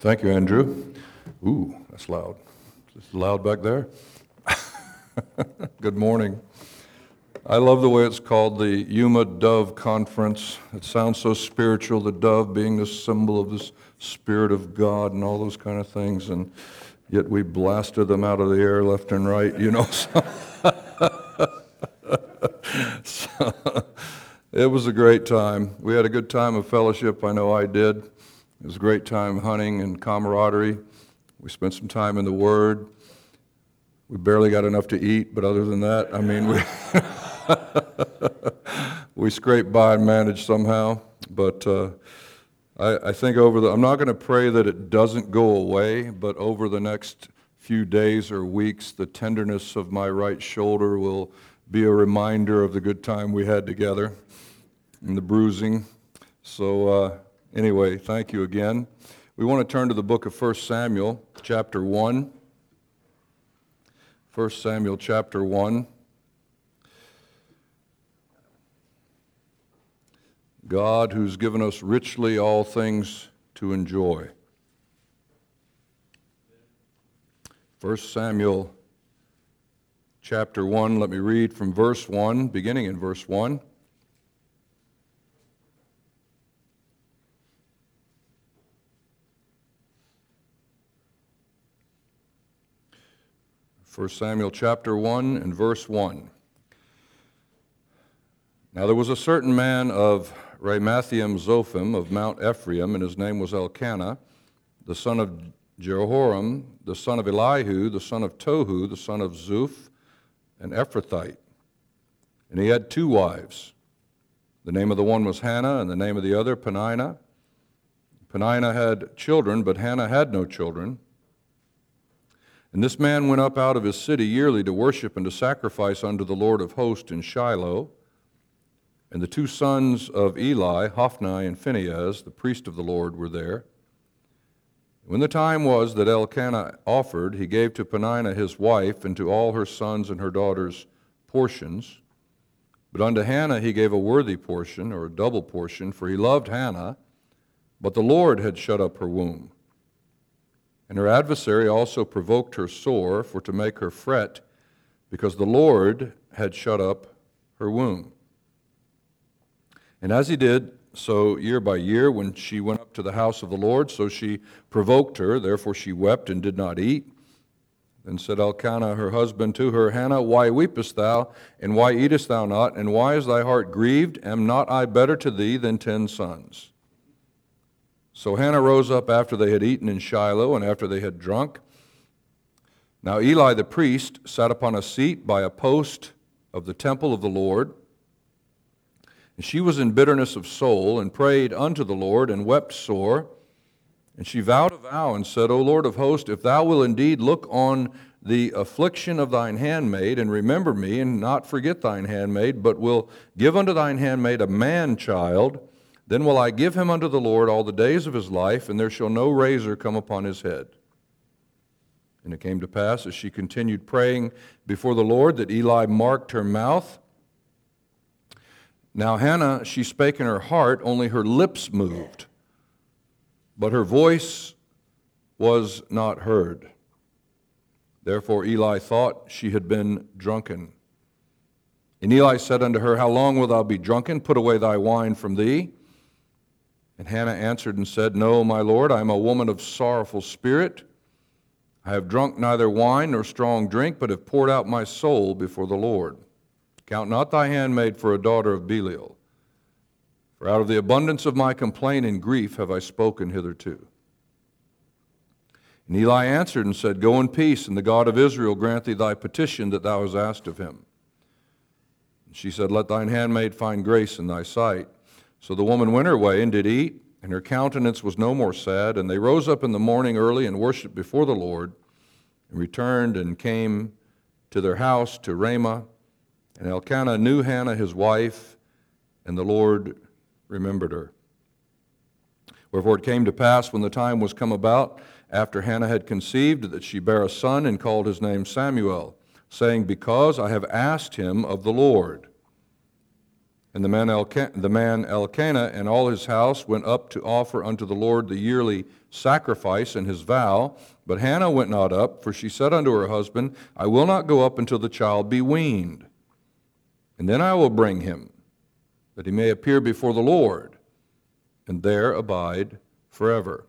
Thank you, Andrew. Ooh, that's loud. Is loud back there? Good morning. I love the way it's called the Yuma Dove Conference. It sounds so spiritual, the dove being the symbol of the Spirit of God and all those kind of things. And yet we blasted them out of the air left and right, you know. so, it was a great time. We had a good time of fellowship. I know I did. It was a great time hunting and camaraderie. We spent some time in the Word. We barely got enough to eat, but other than that, I mean, we. we scraped by and managed somehow. But uh, I, I think over the, I'm not going to pray that it doesn't go away, but over the next few days or weeks, the tenderness of my right shoulder will be a reminder of the good time we had together and the bruising. So, uh, anyway, thank you again. We want to turn to the book of 1 Samuel, chapter 1. 1 Samuel, chapter 1. God who's given us richly all things to enjoy. 1 Samuel chapter 1, let me read from verse 1, beginning in verse 1. First Samuel chapter 1 and verse 1. Now there was a certain man of Ramathaim Zophim of Mount Ephraim, and his name was Elkanah, the son of Jehoram, the son of Elihu, the son of Tohu, the son of Zuph, an Ephrathite. And he had two wives. The name of the one was Hannah, and the name of the other Peninnah. Peninnah had children, but Hannah had no children. And this man went up out of his city yearly to worship and to sacrifice unto the Lord of hosts in Shiloh. And the two sons of Eli, Hophni and Phinehas, the priest of the Lord, were there. When the time was that Elkanah offered, he gave to Peninnah his wife and to all her sons and her daughters portions. But unto Hannah he gave a worthy portion, or a double portion, for he loved Hannah, but the Lord had shut up her womb. And her adversary also provoked her sore, for to make her fret, because the Lord had shut up her womb. And as he did so year by year, when she went up to the house of the Lord, so she provoked her, therefore she wept and did not eat. Then said Elkanah her husband to her, Hannah, why weepest thou, and why eatest thou not, and why is thy heart grieved? Am not I better to thee than ten sons? So Hannah rose up after they had eaten in Shiloh, and after they had drunk. Now Eli the priest sat upon a seat by a post of the temple of the Lord. And she was in bitterness of soul, and prayed unto the Lord, and wept sore. And she vowed a vow, and said, O Lord of hosts, if thou wilt indeed look on the affliction of thine handmaid, and remember me, and not forget thine handmaid, but will give unto thine handmaid a man child, then will I give him unto the Lord all the days of his life, and there shall no razor come upon his head. And it came to pass, as she continued praying before the Lord, that Eli marked her mouth now, Hannah, she spake in her heart, only her lips moved, but her voice was not heard. Therefore Eli thought she had been drunken. And Eli said unto her, How long wilt thou be drunken? Put away thy wine from thee. And Hannah answered and said, No, my Lord, I am a woman of sorrowful spirit. I have drunk neither wine nor strong drink, but have poured out my soul before the Lord. Count not thy handmaid for a daughter of Belial. For out of the abundance of my complaint and grief have I spoken hitherto. And Eli answered and said, Go in peace, and the God of Israel grant thee thy petition that thou hast asked of him. And she said, Let thine handmaid find grace in thy sight. So the woman went her way and did eat, and her countenance was no more sad. And they rose up in the morning early and worshipped before the Lord, and returned and came to their house to Ramah. And Elkanah knew Hannah his wife, and the Lord remembered her. Wherefore it came to pass when the time was come about, after Hannah had conceived, that she bare a son and called his name Samuel, saying, Because I have asked him of the Lord. And the man, Elkanah, the man Elkanah and all his house went up to offer unto the Lord the yearly sacrifice and his vow. But Hannah went not up, for she said unto her husband, I will not go up until the child be weaned. And then I will bring him, that he may appear before the Lord, and there abide forever.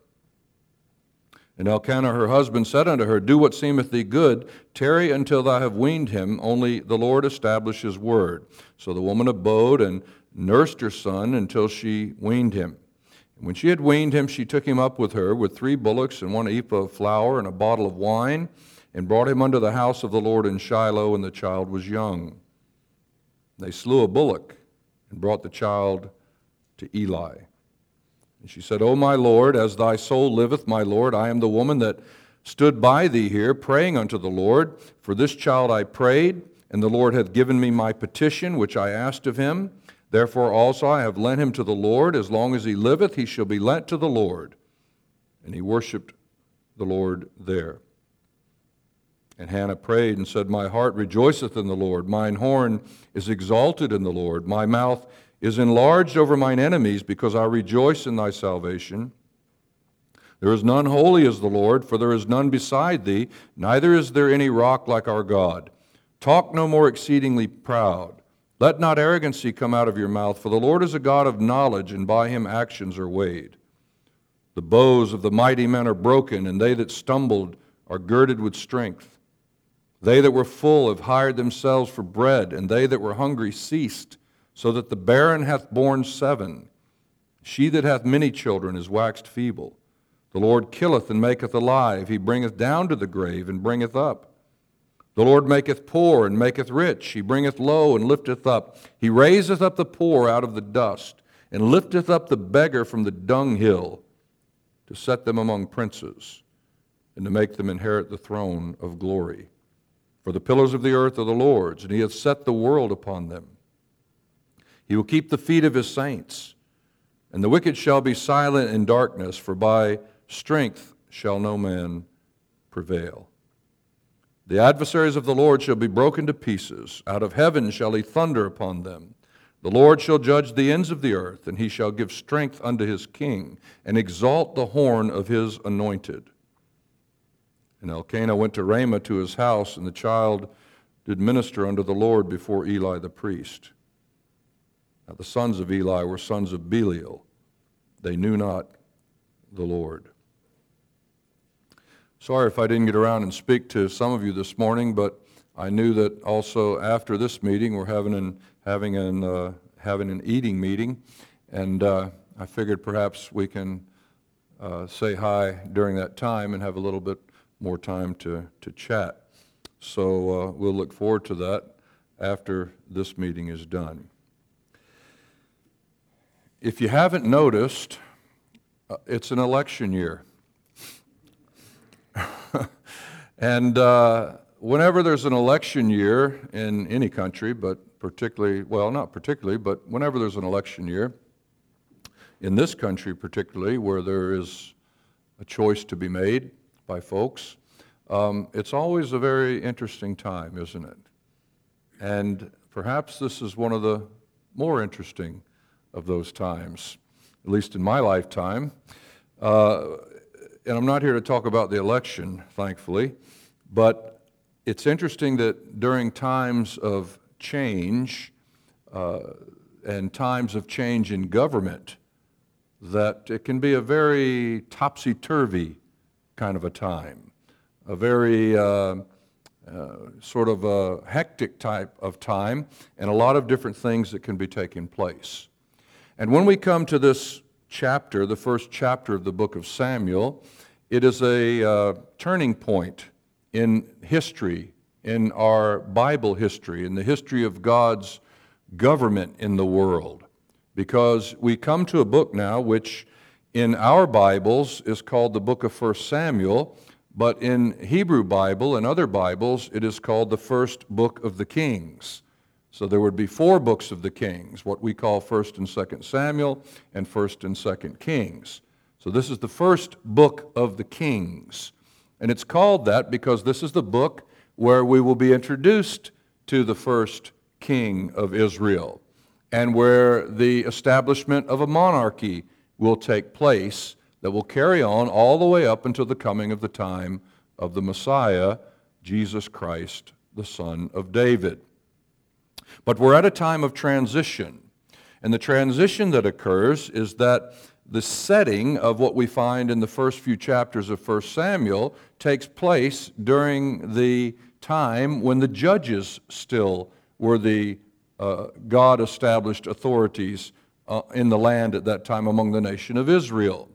And Elkanah her husband said unto her, Do what seemeth thee good, tarry until thou have weaned him, only the Lord establish his word. So the woman abode and nursed her son until she weaned him. And when she had weaned him, she took him up with her with three bullocks and one ephah of flour and a bottle of wine, and brought him unto the house of the Lord in Shiloh, and the child was young. They slew a bullock and brought the child to Eli. And she said, O my Lord, as thy soul liveth, my Lord, I am the woman that stood by thee here, praying unto the Lord. For this child I prayed, and the Lord hath given me my petition, which I asked of him. Therefore also I have lent him to the Lord. As long as he liveth, he shall be lent to the Lord. And he worshipped the Lord there. And Hannah prayed and said, My heart rejoiceth in the Lord. Mine horn is exalted in the Lord. My mouth is enlarged over mine enemies, because I rejoice in thy salvation. There is none holy as the Lord, for there is none beside thee, neither is there any rock like our God. Talk no more exceedingly proud. Let not arrogancy come out of your mouth, for the Lord is a God of knowledge, and by him actions are weighed. The bows of the mighty men are broken, and they that stumbled are girded with strength. They that were full have hired themselves for bread, and they that were hungry ceased so that the barren hath borne seven. She that hath many children is waxed feeble. The Lord killeth and maketh alive. He bringeth down to the grave and bringeth up. The Lord maketh poor and maketh rich. He bringeth low and lifteth up. He raiseth up the poor out of the dust and lifteth up the beggar from the dunghill to set them among princes and to make them inherit the throne of glory. For the pillars of the earth are the Lord's, and he hath set the world upon them. He will keep the feet of his saints. And the wicked shall be silent in darkness, for by strength shall no man prevail. The adversaries of the Lord shall be broken to pieces. Out of heaven shall he thunder upon them. The Lord shall judge the ends of the earth, and he shall give strength unto his king, and exalt the horn of his anointed. And Elkanah went to Ramah to his house, and the child did minister unto the Lord before Eli the priest. Now, the sons of Eli were sons of Belial. They knew not the Lord. Sorry if I didn't get around and speak to some of you this morning, but I knew that also after this meeting we're having an, having an, uh, having an eating meeting, and uh, I figured perhaps we can uh, say hi during that time and have a little bit more time to, to chat. So uh, we'll look forward to that after this meeting is done. If you haven't noticed, uh, it's an election year. and uh, whenever there's an election year in any country, but particularly, well, not particularly, but whenever there's an election year, in this country particularly, where there is a choice to be made by folks, um, it's always a very interesting time, isn't it? And perhaps this is one of the more interesting of those times, at least in my lifetime. Uh, and I'm not here to talk about the election, thankfully, but it's interesting that during times of change uh, and times of change in government, that it can be a very topsy-turvy kind of a time, a very uh, uh, sort of a hectic type of time, and a lot of different things that can be taking place. And when we come to this chapter, the first chapter of the book of Samuel, it is a uh, turning point in history, in our Bible history, in the history of God's government in the world. Because we come to a book now which in our Bibles is called the book of 1 Samuel, but in Hebrew Bible and other Bibles it is called the first book of the Kings. So there would be four books of the Kings, what we call 1st and 2nd Samuel and 1st and 2nd Kings. So this is the first book of the Kings. And it's called that because this is the book where we will be introduced to the first king of Israel. and where the establishment of a monarchy will take place that will carry on all the way up until the coming of the time of the Messiah, Jesus Christ, the Son of David. But we're at a time of transition. And the transition that occurs is that the setting of what we find in the first few chapters of 1 Samuel takes place during the time when the judges still were the uh, God established authorities uh, in the land at that time among the nation of Israel.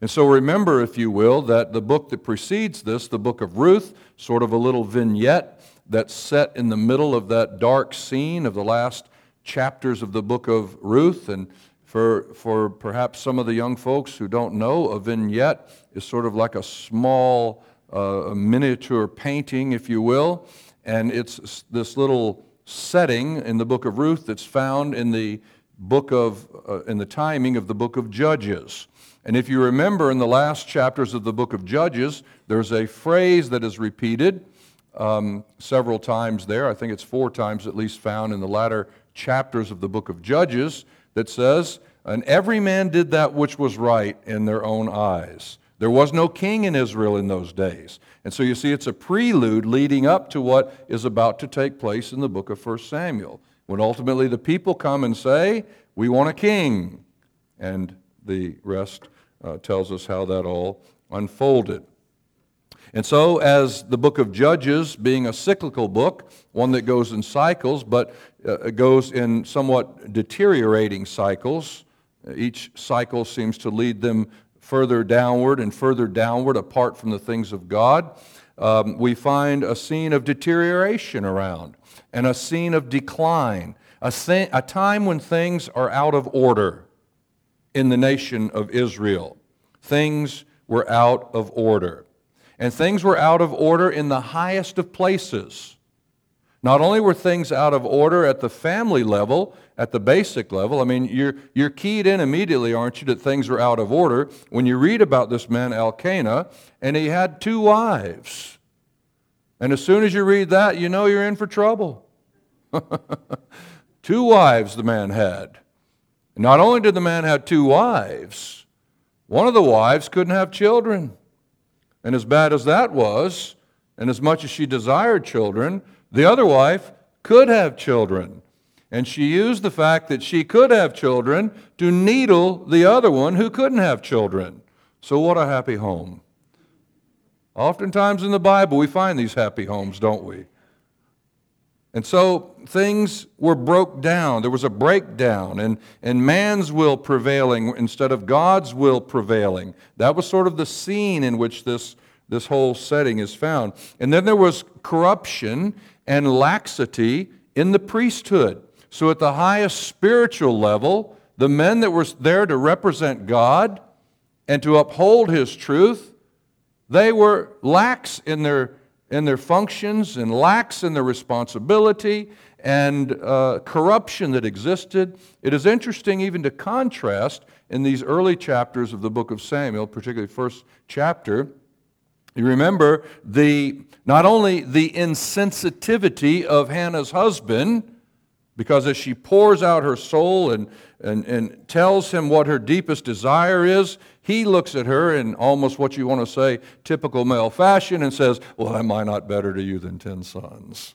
And so remember, if you will, that the book that precedes this, the book of Ruth, sort of a little vignette that's set in the middle of that dark scene of the last chapters of the book of Ruth. And for, for perhaps some of the young folks who don't know, a vignette is sort of like a small uh, miniature painting, if you will. And it's this little setting in the book of Ruth that's found in the book of, uh, in the timing of the book of Judges. And if you remember in the last chapters of the book of Judges, there's a phrase that is repeated um, several times there. I think it's four times at least found in the latter chapters of the book of Judges that says, And every man did that which was right in their own eyes. There was no king in Israel in those days. And so you see, it's a prelude leading up to what is about to take place in the book of 1 Samuel, when ultimately the people come and say, We want a king. And the rest uh, tells us how that all unfolded. And so, as the book of Judges, being a cyclical book, one that goes in cycles, but uh, goes in somewhat deteriorating cycles, each cycle seems to lead them further downward and further downward apart from the things of God. Um, we find a scene of deterioration around and a scene of decline, a, th- a time when things are out of order in the nation of Israel. Things were out of order. And things were out of order in the highest of places. Not only were things out of order at the family level, at the basic level, I mean, you're, you're keyed in immediately, aren't you, that things are out of order when you read about this man, Elkanah, and he had two wives. And as soon as you read that, you know you're in for trouble. two wives the man had. Not only did the man have two wives, one of the wives couldn't have children. And as bad as that was, and as much as she desired children, the other wife could have children. And she used the fact that she could have children to needle the other one who couldn't have children. So, what a happy home. Oftentimes in the Bible, we find these happy homes, don't we? And so things were broke down. There was a breakdown, and, and man's will prevailing instead of God's will prevailing. That was sort of the scene in which this, this whole setting is found. And then there was corruption and laxity in the priesthood. So, at the highest spiritual level, the men that were there to represent God and to uphold His truth, they were lax in their in their functions and lax in their responsibility and uh, corruption that existed. It is interesting even to contrast in these early chapters of the book of Samuel, particularly first chapter. You remember the not only the insensitivity of Hannah's husband, because as she pours out her soul and, and, and tells him what her deepest desire is, he looks at her in almost what you want to say typical male fashion and says, Well, am I not better to you than ten sons?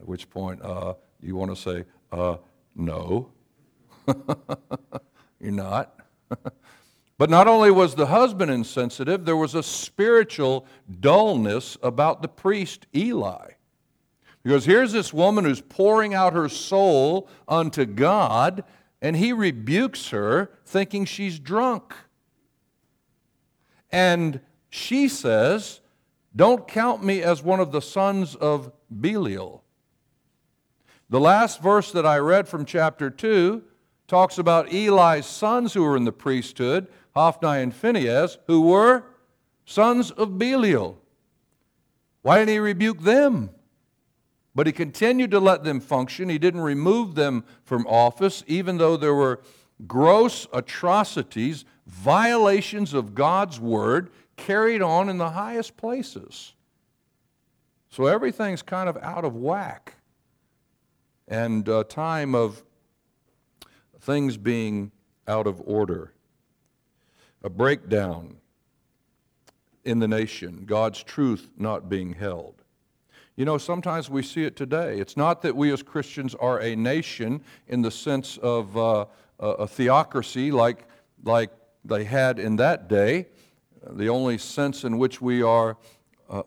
At which point uh, you want to say, uh, No, you're not. but not only was the husband insensitive, there was a spiritual dullness about the priest Eli. Because here's this woman who's pouring out her soul unto God, and he rebukes her thinking she's drunk. And she says, Don't count me as one of the sons of Belial. The last verse that I read from chapter 2 talks about Eli's sons who were in the priesthood, Hophni and Phinehas, who were sons of Belial. Why didn't he rebuke them? But he continued to let them function. He didn't remove them from office, even though there were gross atrocities violations of God's word carried on in the highest places. So everything's kind of out of whack. And a time of things being out of order, a breakdown in the nation, God's truth not being held. You know, sometimes we see it today. It's not that we as Christians are a nation in the sense of uh, a theocracy like, like they had in that day. The only sense in which we are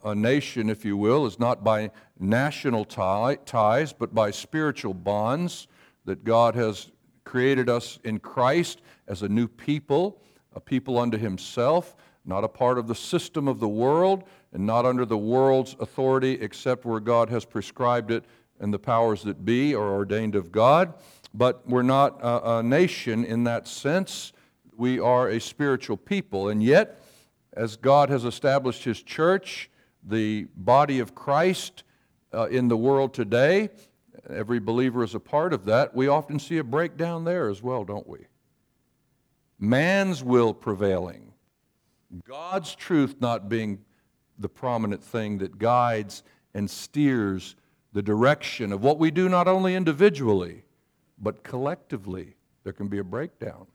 a, nation, if you will, is not by national tie, ties, but by spiritual bonds that God has created us in Christ as a new people, a people unto Himself, not a part of the system of the world, and not under the world's authority except where God has prescribed it and the powers that be are ordained of God. But we're not a, a nation in that sense. We are a spiritual people. And yet, as God has established His church, the body of Christ uh, in the world today, every believer is a part of that, we often see a breakdown there as well, don't we? Man's will prevailing, God's truth not being the prominent thing that guides and steers the direction of what we do not only individually, but collectively. There can be a breakdown.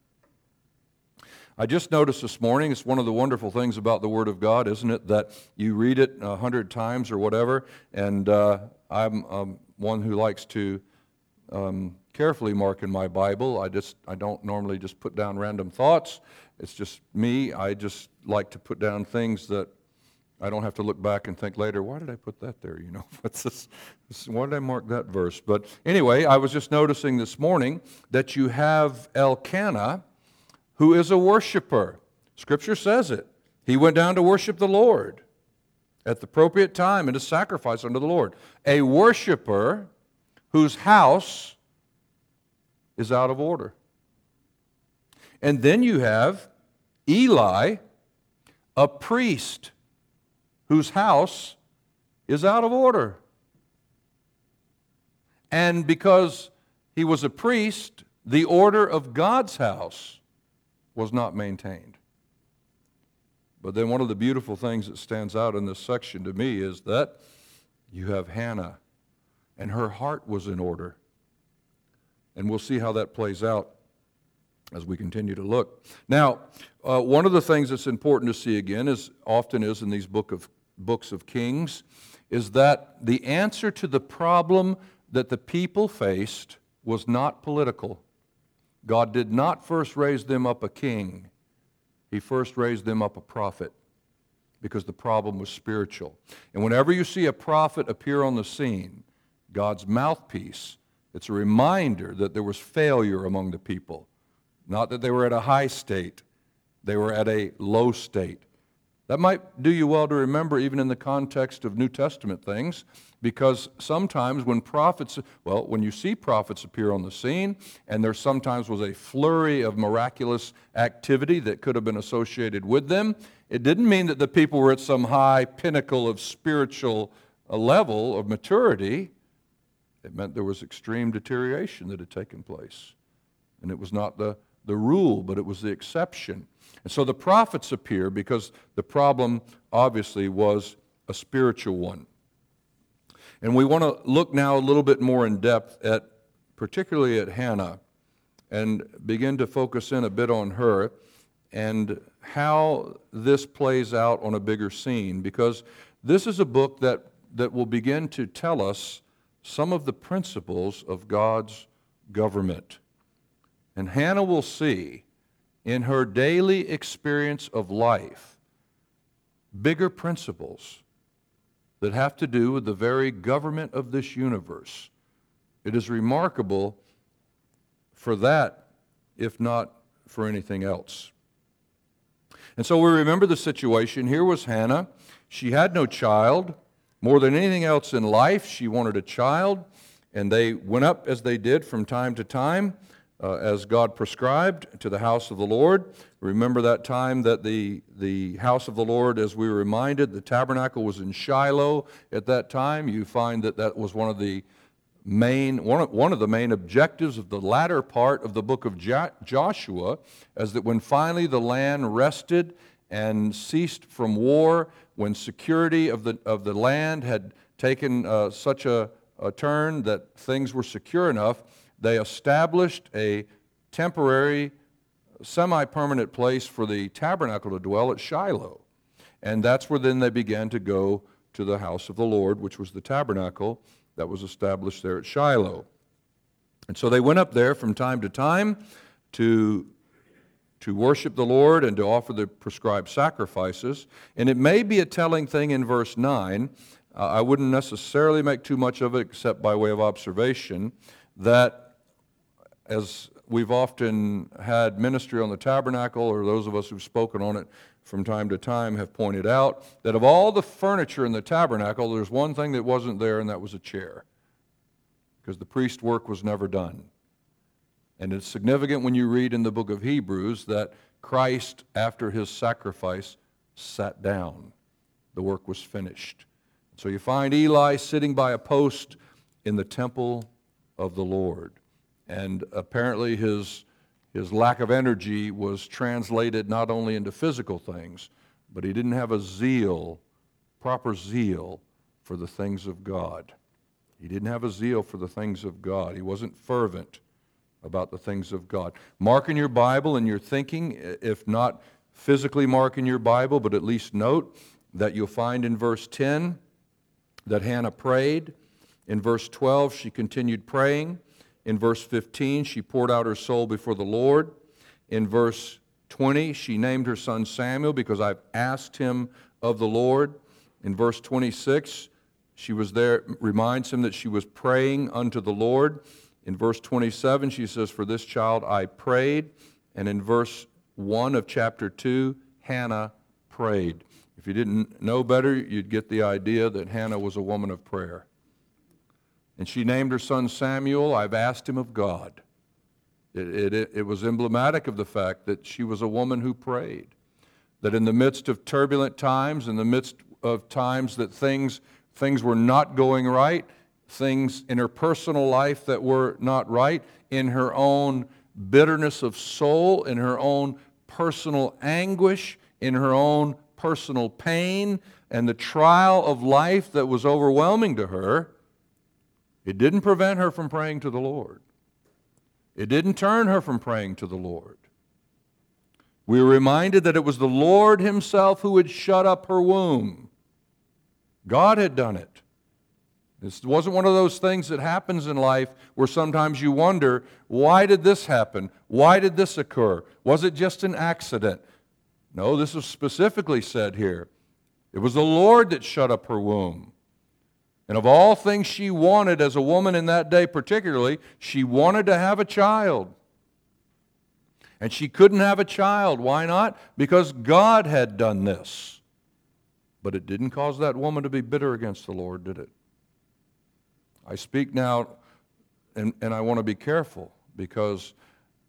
I just noticed this morning, it's one of the wonderful things about the Word of God, isn't it, that you read it a hundred times or whatever, and uh, I'm um, one who likes to um, carefully mark in my Bible. I just I don't normally just put down random thoughts. It's just me. I just like to put down things that I don't have to look back and think later, why did I put that there? You know, what's this, why did I mark that verse? But anyway, I was just noticing this morning that you have Elkanah, who is a worshiper. Scripture says it. He went down to worship the Lord at the appropriate time and to sacrifice unto the Lord. A worshiper whose house is out of order. And then you have Eli, a priest whose house is out of order. And because he was a priest, the order of God's house was not maintained. But then one of the beautiful things that stands out in this section to me is that you have Hannah, and her heart was in order. And we'll see how that plays out as we continue to look. Now, uh, one of the things that's important to see again, as often is in these book of books of Kings is that the answer to the problem that the people faced was not political. God did not first raise them up a king, He first raised them up a prophet because the problem was spiritual. And whenever you see a prophet appear on the scene, God's mouthpiece, it's a reminder that there was failure among the people. Not that they were at a high state, they were at a low state. That might do you well to remember, even in the context of New Testament things, because sometimes when prophets, well, when you see prophets appear on the scene, and there sometimes was a flurry of miraculous activity that could have been associated with them, it didn't mean that the people were at some high pinnacle of spiritual uh, level of maturity. It meant there was extreme deterioration that had taken place. And it was not the, the rule, but it was the exception. And so the prophets appear because the problem obviously was a spiritual one. And we want to look now a little bit more in depth at, particularly at Hannah, and begin to focus in a bit on her and how this plays out on a bigger scene, because this is a book that, that will begin to tell us some of the principles of God's government. And Hannah will see in her daily experience of life bigger principles that have to do with the very government of this universe. It is remarkable for that, if not for anything else. And so we remember the situation. Here was Hannah. She had no child. More than anything else in life, she wanted a child. And they went up as they did from time to time uh, as God prescribed to the house of the Lord. Remember that time that the, the house of the Lord, as we were reminded, the tabernacle was in Shiloh at that time. You find that that was one of the main one of, one of the main objectives of the latter part of the book of jo- Joshua, as that when finally the land rested and ceased from war, when security of the of the land had taken uh, such a, a turn that things were secure enough, they established a temporary, semi permanent place for the tabernacle to dwell at Shiloh. And that's where then they began to go to the house of the Lord, which was the tabernacle that was established there at Shiloh. And so they went up there from time to time to, to worship the Lord and to offer the prescribed sacrifices. And it may be a telling thing in verse 9. Uh, I wouldn't necessarily make too much of it except by way of observation that as we've often had ministry on the tabernacle, or those of us who've spoken on it from time to time have pointed out, that of all the furniture in the tabernacle, there's one thing that wasn't there, and that was a chair. Because the priest work was never done. And it's significant when you read in the book of Hebrews that Christ, after his sacrifice, sat down. The work was finished. So you find Eli sitting by a post in the temple of the Lord. And apparently his, his lack of energy was translated not only into physical things, but he didn't have a zeal, proper zeal for the things of God. He didn't have a zeal for the things of God. He wasn't fervent about the things of God. Mark in your Bible and your thinking, if not physically mark in your Bible, but at least note that you'll find in verse 10 that Hannah prayed. In verse 12, she continued praying. In verse 15, she poured out her soul before the Lord. In verse 20, she named her son Samuel because I've asked him of the Lord. In verse 26, she was there, reminds him that she was praying unto the Lord. In verse 27, she says, For this child I prayed. And in verse 1 of chapter 2, Hannah prayed. If you didn't know better, you'd get the idea that Hannah was a woman of prayer. And she named her son Samuel, I've asked him of God. It, it, it, was emblematic of the fact that she was a woman who prayed. That in the midst of turbulent times, in the midst of times that things, things were not going right, things in her personal life that were not right, in her own bitterness of soul, in her own personal anguish, in her own personal pain, and the trial of life that was overwhelming to her, it didn't prevent her from praying to the Lord. It didn't turn her from praying to the Lord. We were reminded that it was the Lord Himself who had shut up her womb. God had done it. This wasn't one of those things that happens in life where sometimes you wonder, why did this happen? Why did this occur? Was it just an accident? No, this is specifically said here. It was the Lord that shut up her womb. And of all things she wanted as a woman in that day, particularly, she wanted to have a child. And she couldn't have a child. Why not? Because God had done this. But it didn't cause that woman to be bitter against the Lord, did it? I speak now, and, and I want to be careful because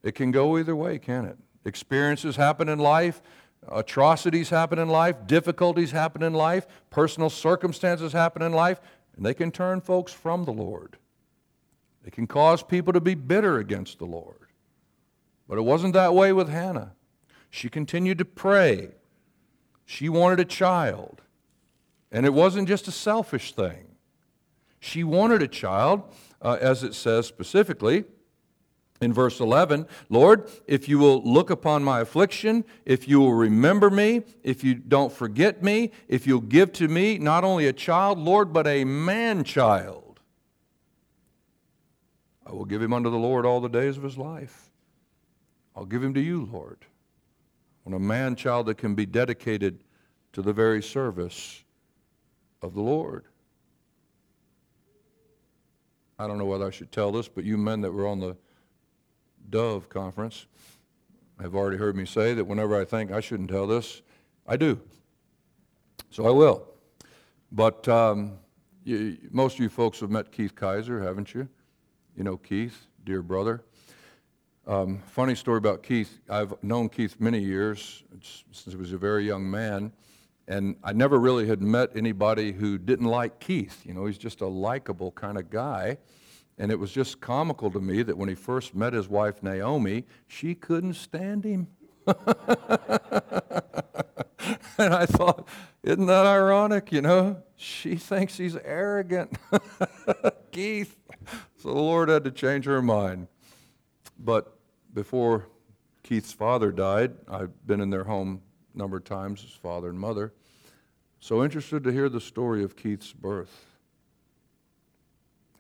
it can go either way, can it? Experiences happen in life, atrocities happen in life, difficulties happen in life, personal circumstances happen in life. And they can turn folks from the Lord. They can cause people to be bitter against the Lord. But it wasn't that way with Hannah. She continued to pray. She wanted a child. And it wasn't just a selfish thing. She wanted a child, uh, as it says specifically in verse 11 Lord, if you will look upon my affliction, if you will remember me, if you don't forget me, if you'll give to me not only a child, Lord, but a man child, I will give him unto the Lord all the days of his life. I'll give him to you, Lord. When a man child that can be dedicated to the very service of the Lord. I don't know whether I should tell this, but you men that were on the Dove Conference have already heard me say that whenever I think I shouldn't tell this, I do. So I will. But um, you, most of you folks have met Keith Kaiser, haven't you? You know Keith, dear brother. Um, funny story about Keith. I've known Keith many years, since he was a very young man, and I never really had met anybody who didn't like Keith. You know, he's just a likable kind of guy. And it was just comical to me that when he first met his wife Naomi, she couldn't stand him. and I thought, isn't that ironic? You know, she thinks he's arrogant. Keith. So the Lord had to change her mind. But before Keith's father died, I've been in their home a number of times, his father and mother. So interested to hear the story of Keith's birth.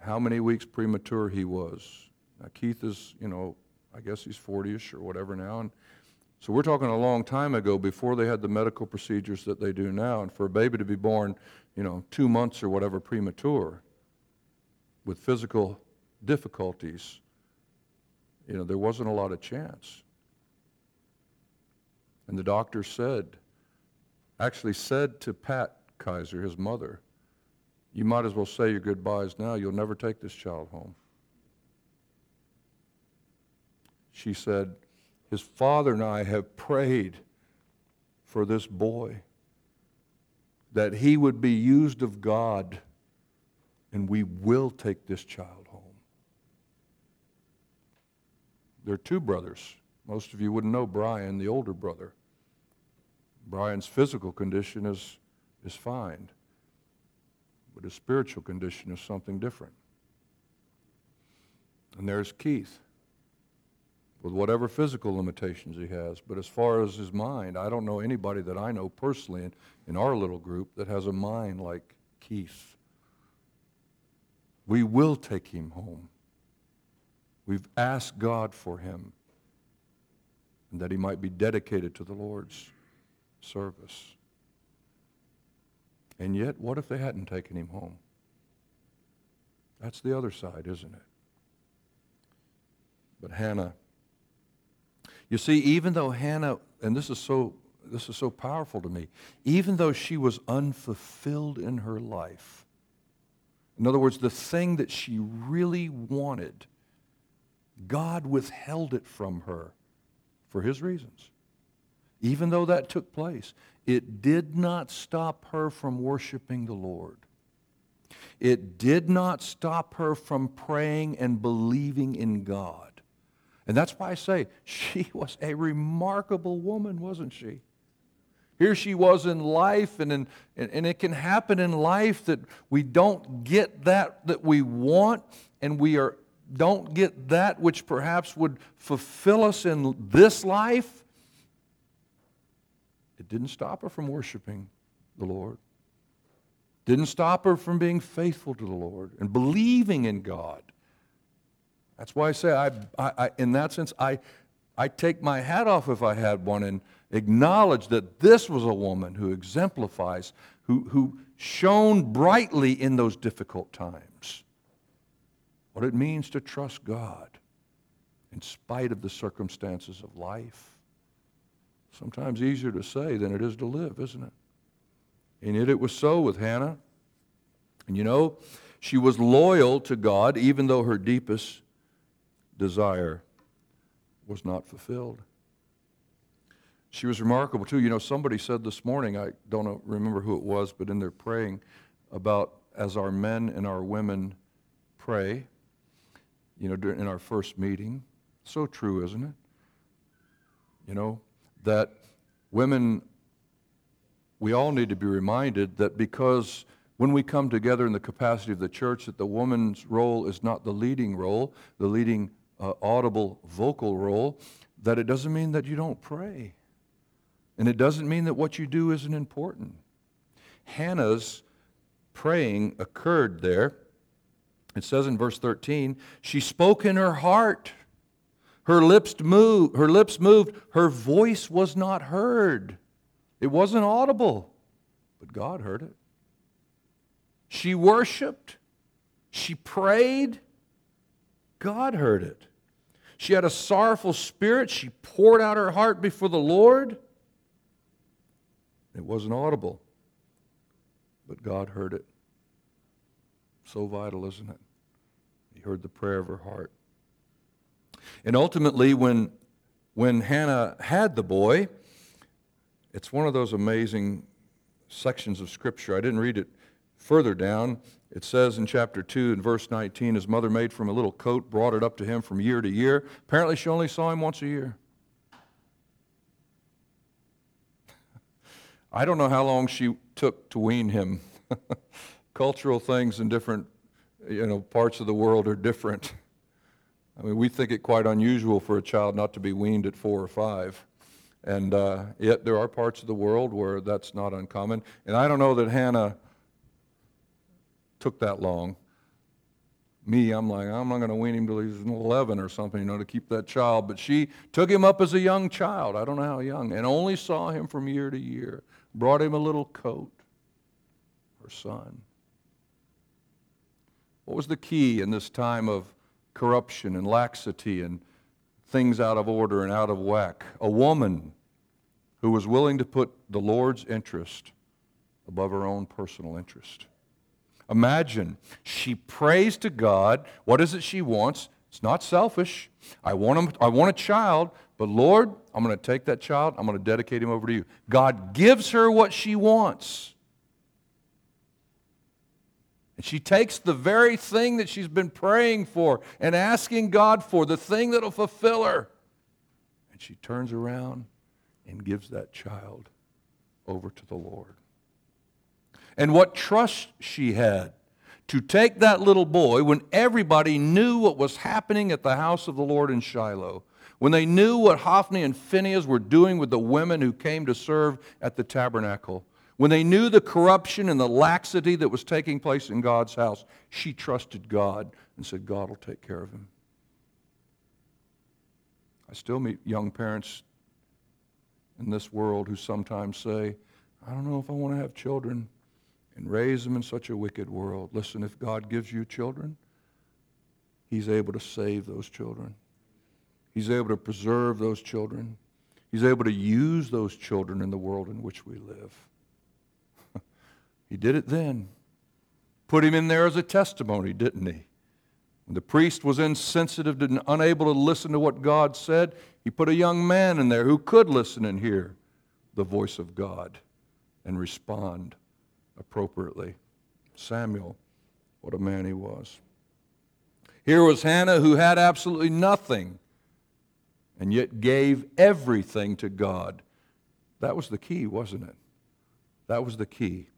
How many weeks premature he was. Now, Keith is, you know, I guess he's 40 ish or whatever now. And so we're talking a long time ago before they had the medical procedures that they do now. And for a baby to be born, you know, two months or whatever premature with physical difficulties, you know, there wasn't a lot of chance. And the doctor said, actually said to Pat Kaiser, his mother, you might as well say your goodbyes now. You'll never take this child home. She said, His father and I have prayed for this boy that he would be used of God, and we will take this child home. There are two brothers. Most of you wouldn't know Brian, the older brother. Brian's physical condition is, is fine, but his spiritual condition is something different. And there's Keith with whatever physical limitations he has. But as far as his mind, I don't know anybody that I know personally in, in our little group that has a mind like Keith. We will take him home. We've asked God for him and that he might be dedicated to the Lord's service. And yet, what if they hadn't taken him home? That's the other side, isn't it? But Hannah you see, even though Hannah, and this is so this is so powerful to me, even though she was unfulfilled in her life, in other words, the thing that she really wanted, God withheld it from her for his reasons. Even though that took place, it did not stop her from worshiping the Lord. It did not stop her from praying and believing in God. And that's why I say she was a remarkable woman, wasn't she? Here she was in life, and, in, and it can happen in life that we don't get that that we want, and we are, don't get that which perhaps would fulfill us in this life. Didn't stop her from worshiping the Lord. Didn't stop her from being faithful to the Lord and believing in God. That's why I say, I, I, I, in that sense, I, I take my hat off if I had one and acknowledge that this was a woman who exemplifies, who, who shone brightly in those difficult times. What it means to trust God in spite of the circumstances of life. Sometimes easier to say than it is to live, isn't it? And yet it was so with Hannah. And you know, she was loyal to God even though her deepest desire was not fulfilled. She was remarkable too. You know, somebody said this morning, I don't remember who it was, but in their praying about as our men and our women pray, you know, in our first meeting. So true, isn't it? You know, that women, we all need to be reminded that because when we come together in the capacity of the church, that the woman's role is not the leading role, the leading uh, audible vocal role, that it doesn't mean that you don't pray. And it doesn't mean that what you do isn't important. Hannah's praying occurred there. It says in verse 13, she spoke in her heart. Her lips moved, her lips moved, her voice was not heard. It wasn't audible, but God heard it. She worshiped, she prayed, God heard it. She had a sorrowful spirit. She poured out her heart before the Lord. It wasn't audible, but God heard it. So vital, isn't it? He heard the prayer of her heart. And ultimately, when, when Hannah had the boy, it's one of those amazing sections of Scripture. I didn't read it further down. It says in chapter 2 and verse 19, his mother made from a little coat, brought it up to him from year to year. Apparently, she only saw him once a year. I don't know how long she took to wean him. Cultural things in different you know, parts of the world are different. I mean, we think it quite unusual for a child not to be weaned at four or five. And uh, yet there are parts of the world where that's not uncommon. And I don't know that Hannah took that long. Me, I'm like, I'm not going to wean him till he's 11 or something, you know, to keep that child. But she took him up as a young child, I don't know how young, and only saw him from year to year. Brought him a little coat, her son. What was the key in this time of corruption and laxity and things out of order and out of whack? A woman who was willing to put the Lord's interest above her own personal interest. Imagine she prays to God. What is it she wants? It's not selfish. I want, him, I want a child, but Lord, I'm going to take that child, I'm going to dedicate him over to you. God gives her what she wants. And she takes the very thing that she's been praying for and asking God for, the thing that'll fulfill her. And she turns around and gives that child over to the Lord. And what trust she had to take that little boy when everybody knew what was happening at the house of the Lord in Shiloh, when they knew what Hophni and Phinehas were doing with the women who came to serve at the tabernacle, when they knew the corruption and the laxity that was taking place in God's house, she trusted God and said, God will take care of him. I still meet young parents in this world who sometimes say, I don't know if I want to have children and raise them in such a wicked world. Listen, if God gives you children, He's able to save those children. He's able to preserve those children. He's able to use those children in the world in which we live. He did it then. Put him in there as a testimony, didn't he? When the priest was insensitive and unable to listen to what God said, he put a young man in there who could listen and hear the voice of God and respond appropriately. Samuel, what a man he was. Here was Hannah who had absolutely nothing and yet gave everything to God. That was the key, wasn't it? That was the key.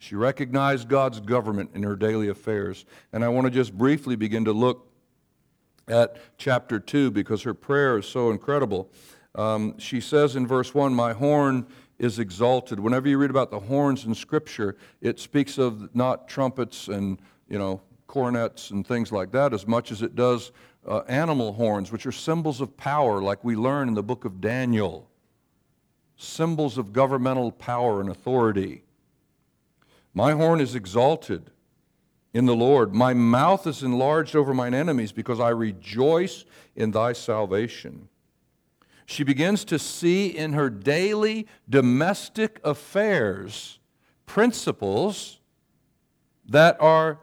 She recognized God's government in her daily affairs. And I want to just briefly begin to look at chapter 2 because her prayer is so incredible. Um, she says in verse 1, My horn is exalted. Whenever you read about the horns in Scripture, it speaks of not trumpets and, you know, cornets and things like that as much as it does uh, animal horns, which are symbols of power, like we learn in the book of Daniel. Symbols of governmental power and authority. My horn is exalted in the Lord. My mouth is enlarged over mine enemies because I rejoice in thy salvation. She begins to see in her daily domestic affairs principles that are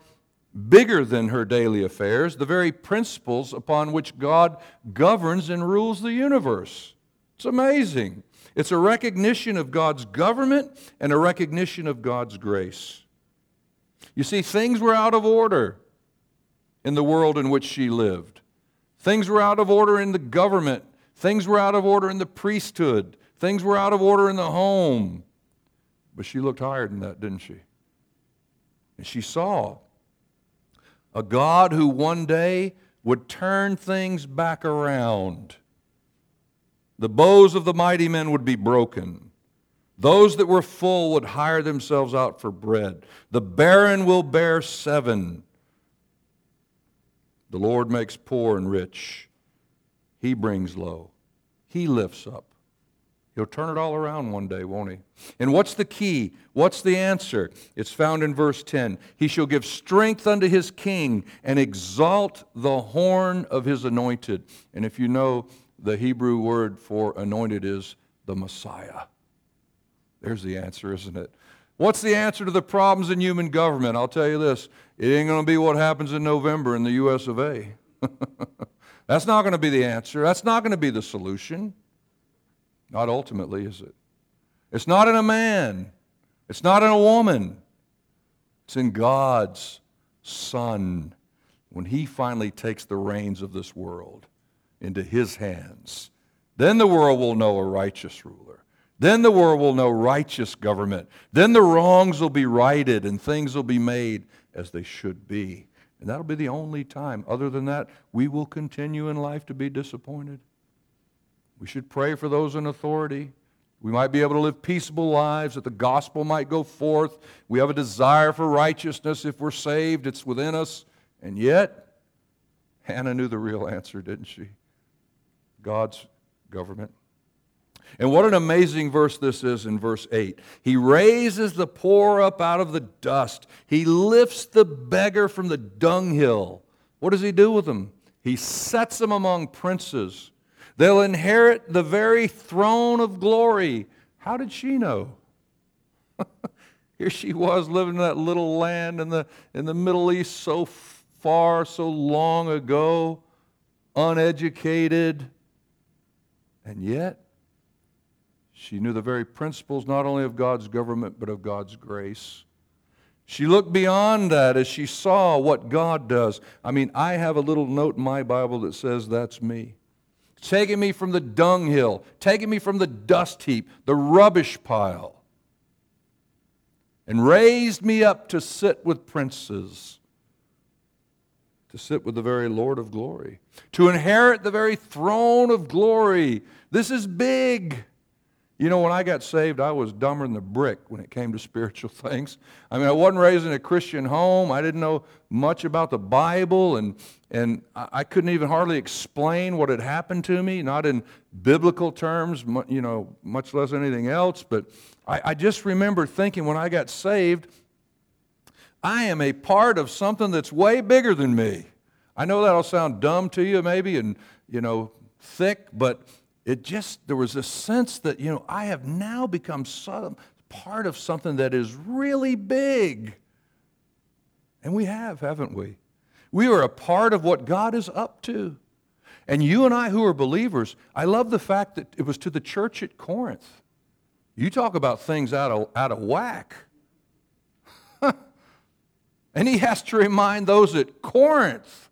bigger than her daily affairs, the very principles upon which God governs and rules the universe. It's amazing. It's a recognition of God's government and a recognition of God's grace. You see, things were out of order in the world in which she lived. Things were out of order in the government. Things were out of order in the priesthood. Things were out of order in the home. But she looked higher than that, didn't she? And she saw a God who one day would turn things back around the bows of the mighty men would be broken. Those that were full would hire themselves out for bread. The barren will bear seven. The Lord makes poor and rich. He brings low. He lifts up. He'll turn it all around one day, won't he? And what's the key? What's the answer? It's found in verse 10. He shall give strength unto his king and exalt the horn of his anointed. And if you know the Hebrew word for anointed is the Messiah. There's the answer, isn't it? What's the answer to the problems in human government? I'll tell you this it ain't going to be what happens in November in the US of A. That's not going to be the answer. That's not going to be the solution. Not ultimately, is it? It's not in a man, it's not in a woman, it's in God's Son when He finally takes the reins of this world into his hands. Then the world will know a righteous ruler. Then the world will know righteous government. Then the wrongs will be righted and things will be made as they should be. And that'll be the only time. Other than that, we will continue in life to be disappointed. We should pray for those in authority. We might be able to live peaceable lives, that the gospel might go forth. We have a desire for righteousness. If we're saved, it's within us. And yet, Hannah knew the real answer, didn't she? God's government. And what an amazing verse this is in verse 8. He raises the poor up out of the dust, he lifts the beggar from the dunghill. What does he do with them? He sets them among princes. They'll inherit the very throne of glory. How did she know? Here she was living in that little land in the, in the Middle East so far, so long ago, uneducated. And yet, she knew the very principles not only of God's government, but of God's grace. She looked beyond that as she saw what God does. I mean, I have a little note in my Bible that says that's me. Taking me from the dunghill, taking me from the dust heap, the rubbish pile, and raised me up to sit with princes, to sit with the very Lord of glory, to inherit the very throne of glory. This is big. You know, when I got saved, I was dumber than a brick when it came to spiritual things. I mean, I wasn't raised in a Christian home. I didn't know much about the Bible, and, and I couldn't even hardly explain what had happened to me, not in biblical terms, you know, much less anything else. But I, I just remember thinking when I got saved, I am a part of something that's way bigger than me. I know that'll sound dumb to you, maybe, and, you know, thick, but it just, there was a sense that, you know, I have now become some, part of something that is really big. And we have, haven't we? We are a part of what God is up to. And you and I, who are believers, I love the fact that it was to the church at Corinth. You talk about things out of, out of whack. And he has to remind those at Corinth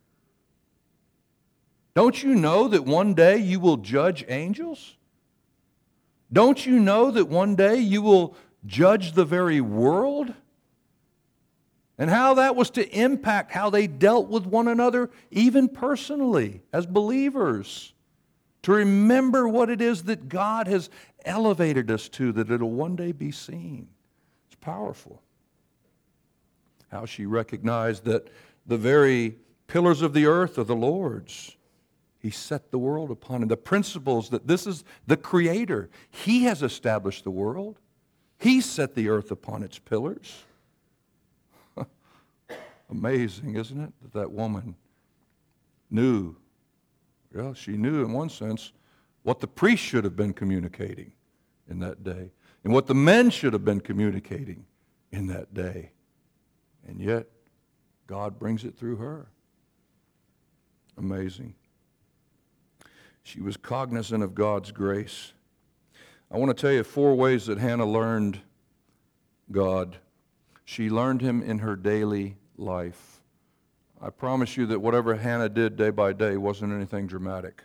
don't you know that one day you will judge angels? Don't you know that one day you will judge the very world? And how that was to impact how they dealt with one another, even personally, as believers. To remember what it is that God has elevated us to, that it'll one day be seen. It's powerful. How she recognized that the very pillars of the earth are the Lord's he set the world upon him. The principles that this is the creator. He has established the world. He set the earth upon its pillars. Amazing, isn't it? That that woman knew. Well, she knew in one sense what the priest should have been communicating in that day and what the men should have been communicating in that day. And yet, God brings it through her. Amazing. She was cognizant of God's grace. I want to tell you four ways that Hannah learned God. She learned him in her daily life. I promise you that whatever Hannah did day by day wasn't anything dramatic.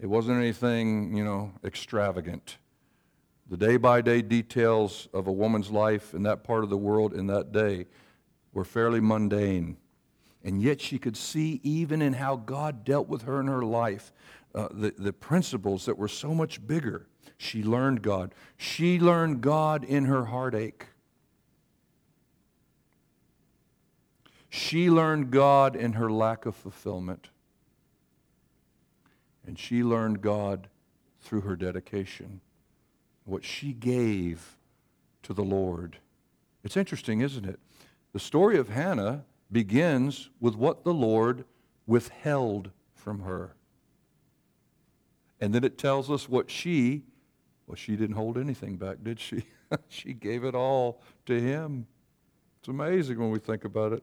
It wasn't anything, you know, extravagant. The day by day details of a woman's life in that part of the world in that day were fairly mundane. And yet she could see, even in how God dealt with her in her life, uh, the, the principles that were so much bigger. She learned God. She learned God in her heartache. She learned God in her lack of fulfillment. And she learned God through her dedication, what she gave to the Lord. It's interesting, isn't it? The story of Hannah begins with what the Lord withheld from her. And then it tells us what she, well, she didn't hold anything back, did she? she gave it all to him. It's amazing when we think about it.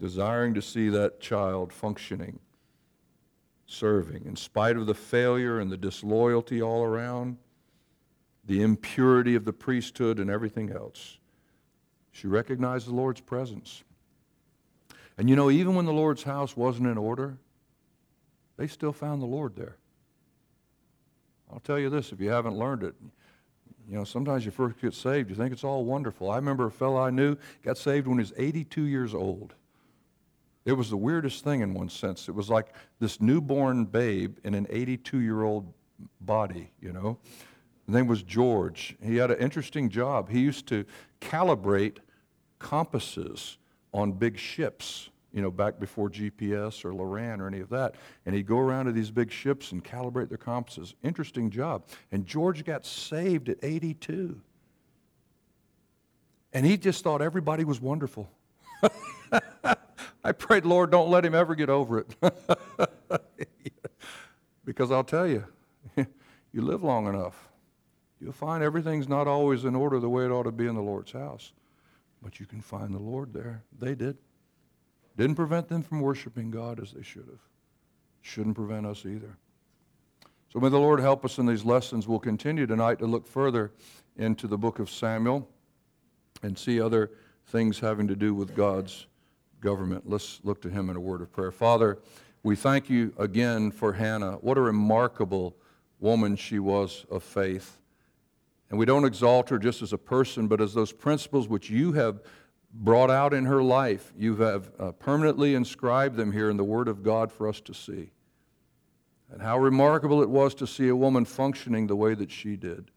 Desiring to see that child functioning, serving, in spite of the failure and the disloyalty all around, the impurity of the priesthood and everything else. She recognized the Lord's presence. And you know, even when the Lord's house wasn't in order, they still found the Lord there. I'll tell you this if you haven't learned it. You know, sometimes you first get saved, you think it's all wonderful. I remember a fellow I knew got saved when he was 82 years old. It was the weirdest thing in one sense. It was like this newborn babe in an 82 year old body, you know. His name was George. He had an interesting job. He used to calibrate compasses on big ships, you know, back before GPS or Loran or any of that. And he'd go around to these big ships and calibrate their compasses. Interesting job. And George got saved at 82. And he just thought everybody was wonderful. I prayed, Lord, don't let him ever get over it. because I'll tell you, you live long enough, you'll find everything's not always in order the way it ought to be in the Lord's house. But you can find the Lord there. They did. Didn't prevent them from worshiping God as they should have. Shouldn't prevent us either. So may the Lord help us in these lessons. We'll continue tonight to look further into the book of Samuel and see other things having to do with God's government. Let's look to him in a word of prayer. Father, we thank you again for Hannah. What a remarkable woman she was of faith. And we don't exalt her just as a person, but as those principles which you have brought out in her life. You have uh, permanently inscribed them here in the Word of God for us to see. And how remarkable it was to see a woman functioning the way that she did.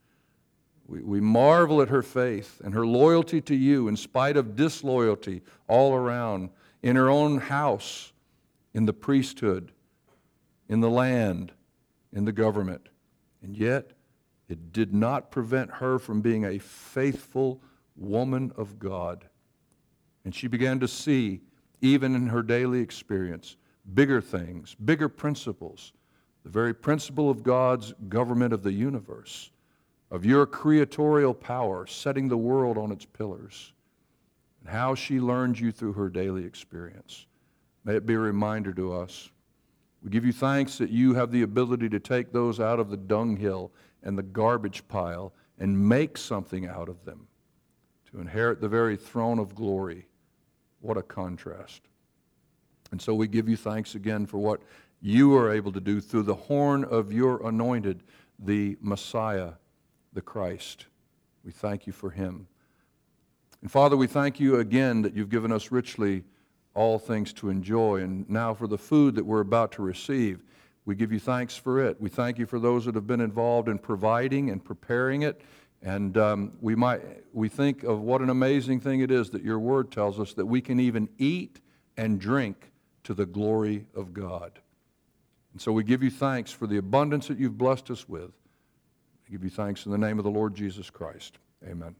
We, we marvel at her faith and her loyalty to you in spite of disloyalty all around, in her own house, in the priesthood, in the land, in the government. And yet, it did not prevent her from being a faithful woman of God. And she began to see, even in her daily experience, bigger things, bigger principles, the very principle of God's government of the universe, of your creatorial power setting the world on its pillars, and how she learned you through her daily experience. May it be a reminder to us. We give you thanks that you have the ability to take those out of the dunghill and the garbage pile and make something out of them, to inherit the very throne of glory. What a contrast. And so we give you thanks again for what you are able to do through the horn of your anointed, the Messiah, the Christ. We thank you for him. And Father, we thank you again that you've given us richly all things to enjoy. And now for the food that we're about to receive. We give you thanks for it. We thank you for those that have been involved in providing and preparing it. And um, we, might, we think of what an amazing thing it is that your word tells us that we can even eat and drink to the glory of God. And so we give you thanks for the abundance that you've blessed us with. I give you thanks in the name of the Lord Jesus Christ. Amen.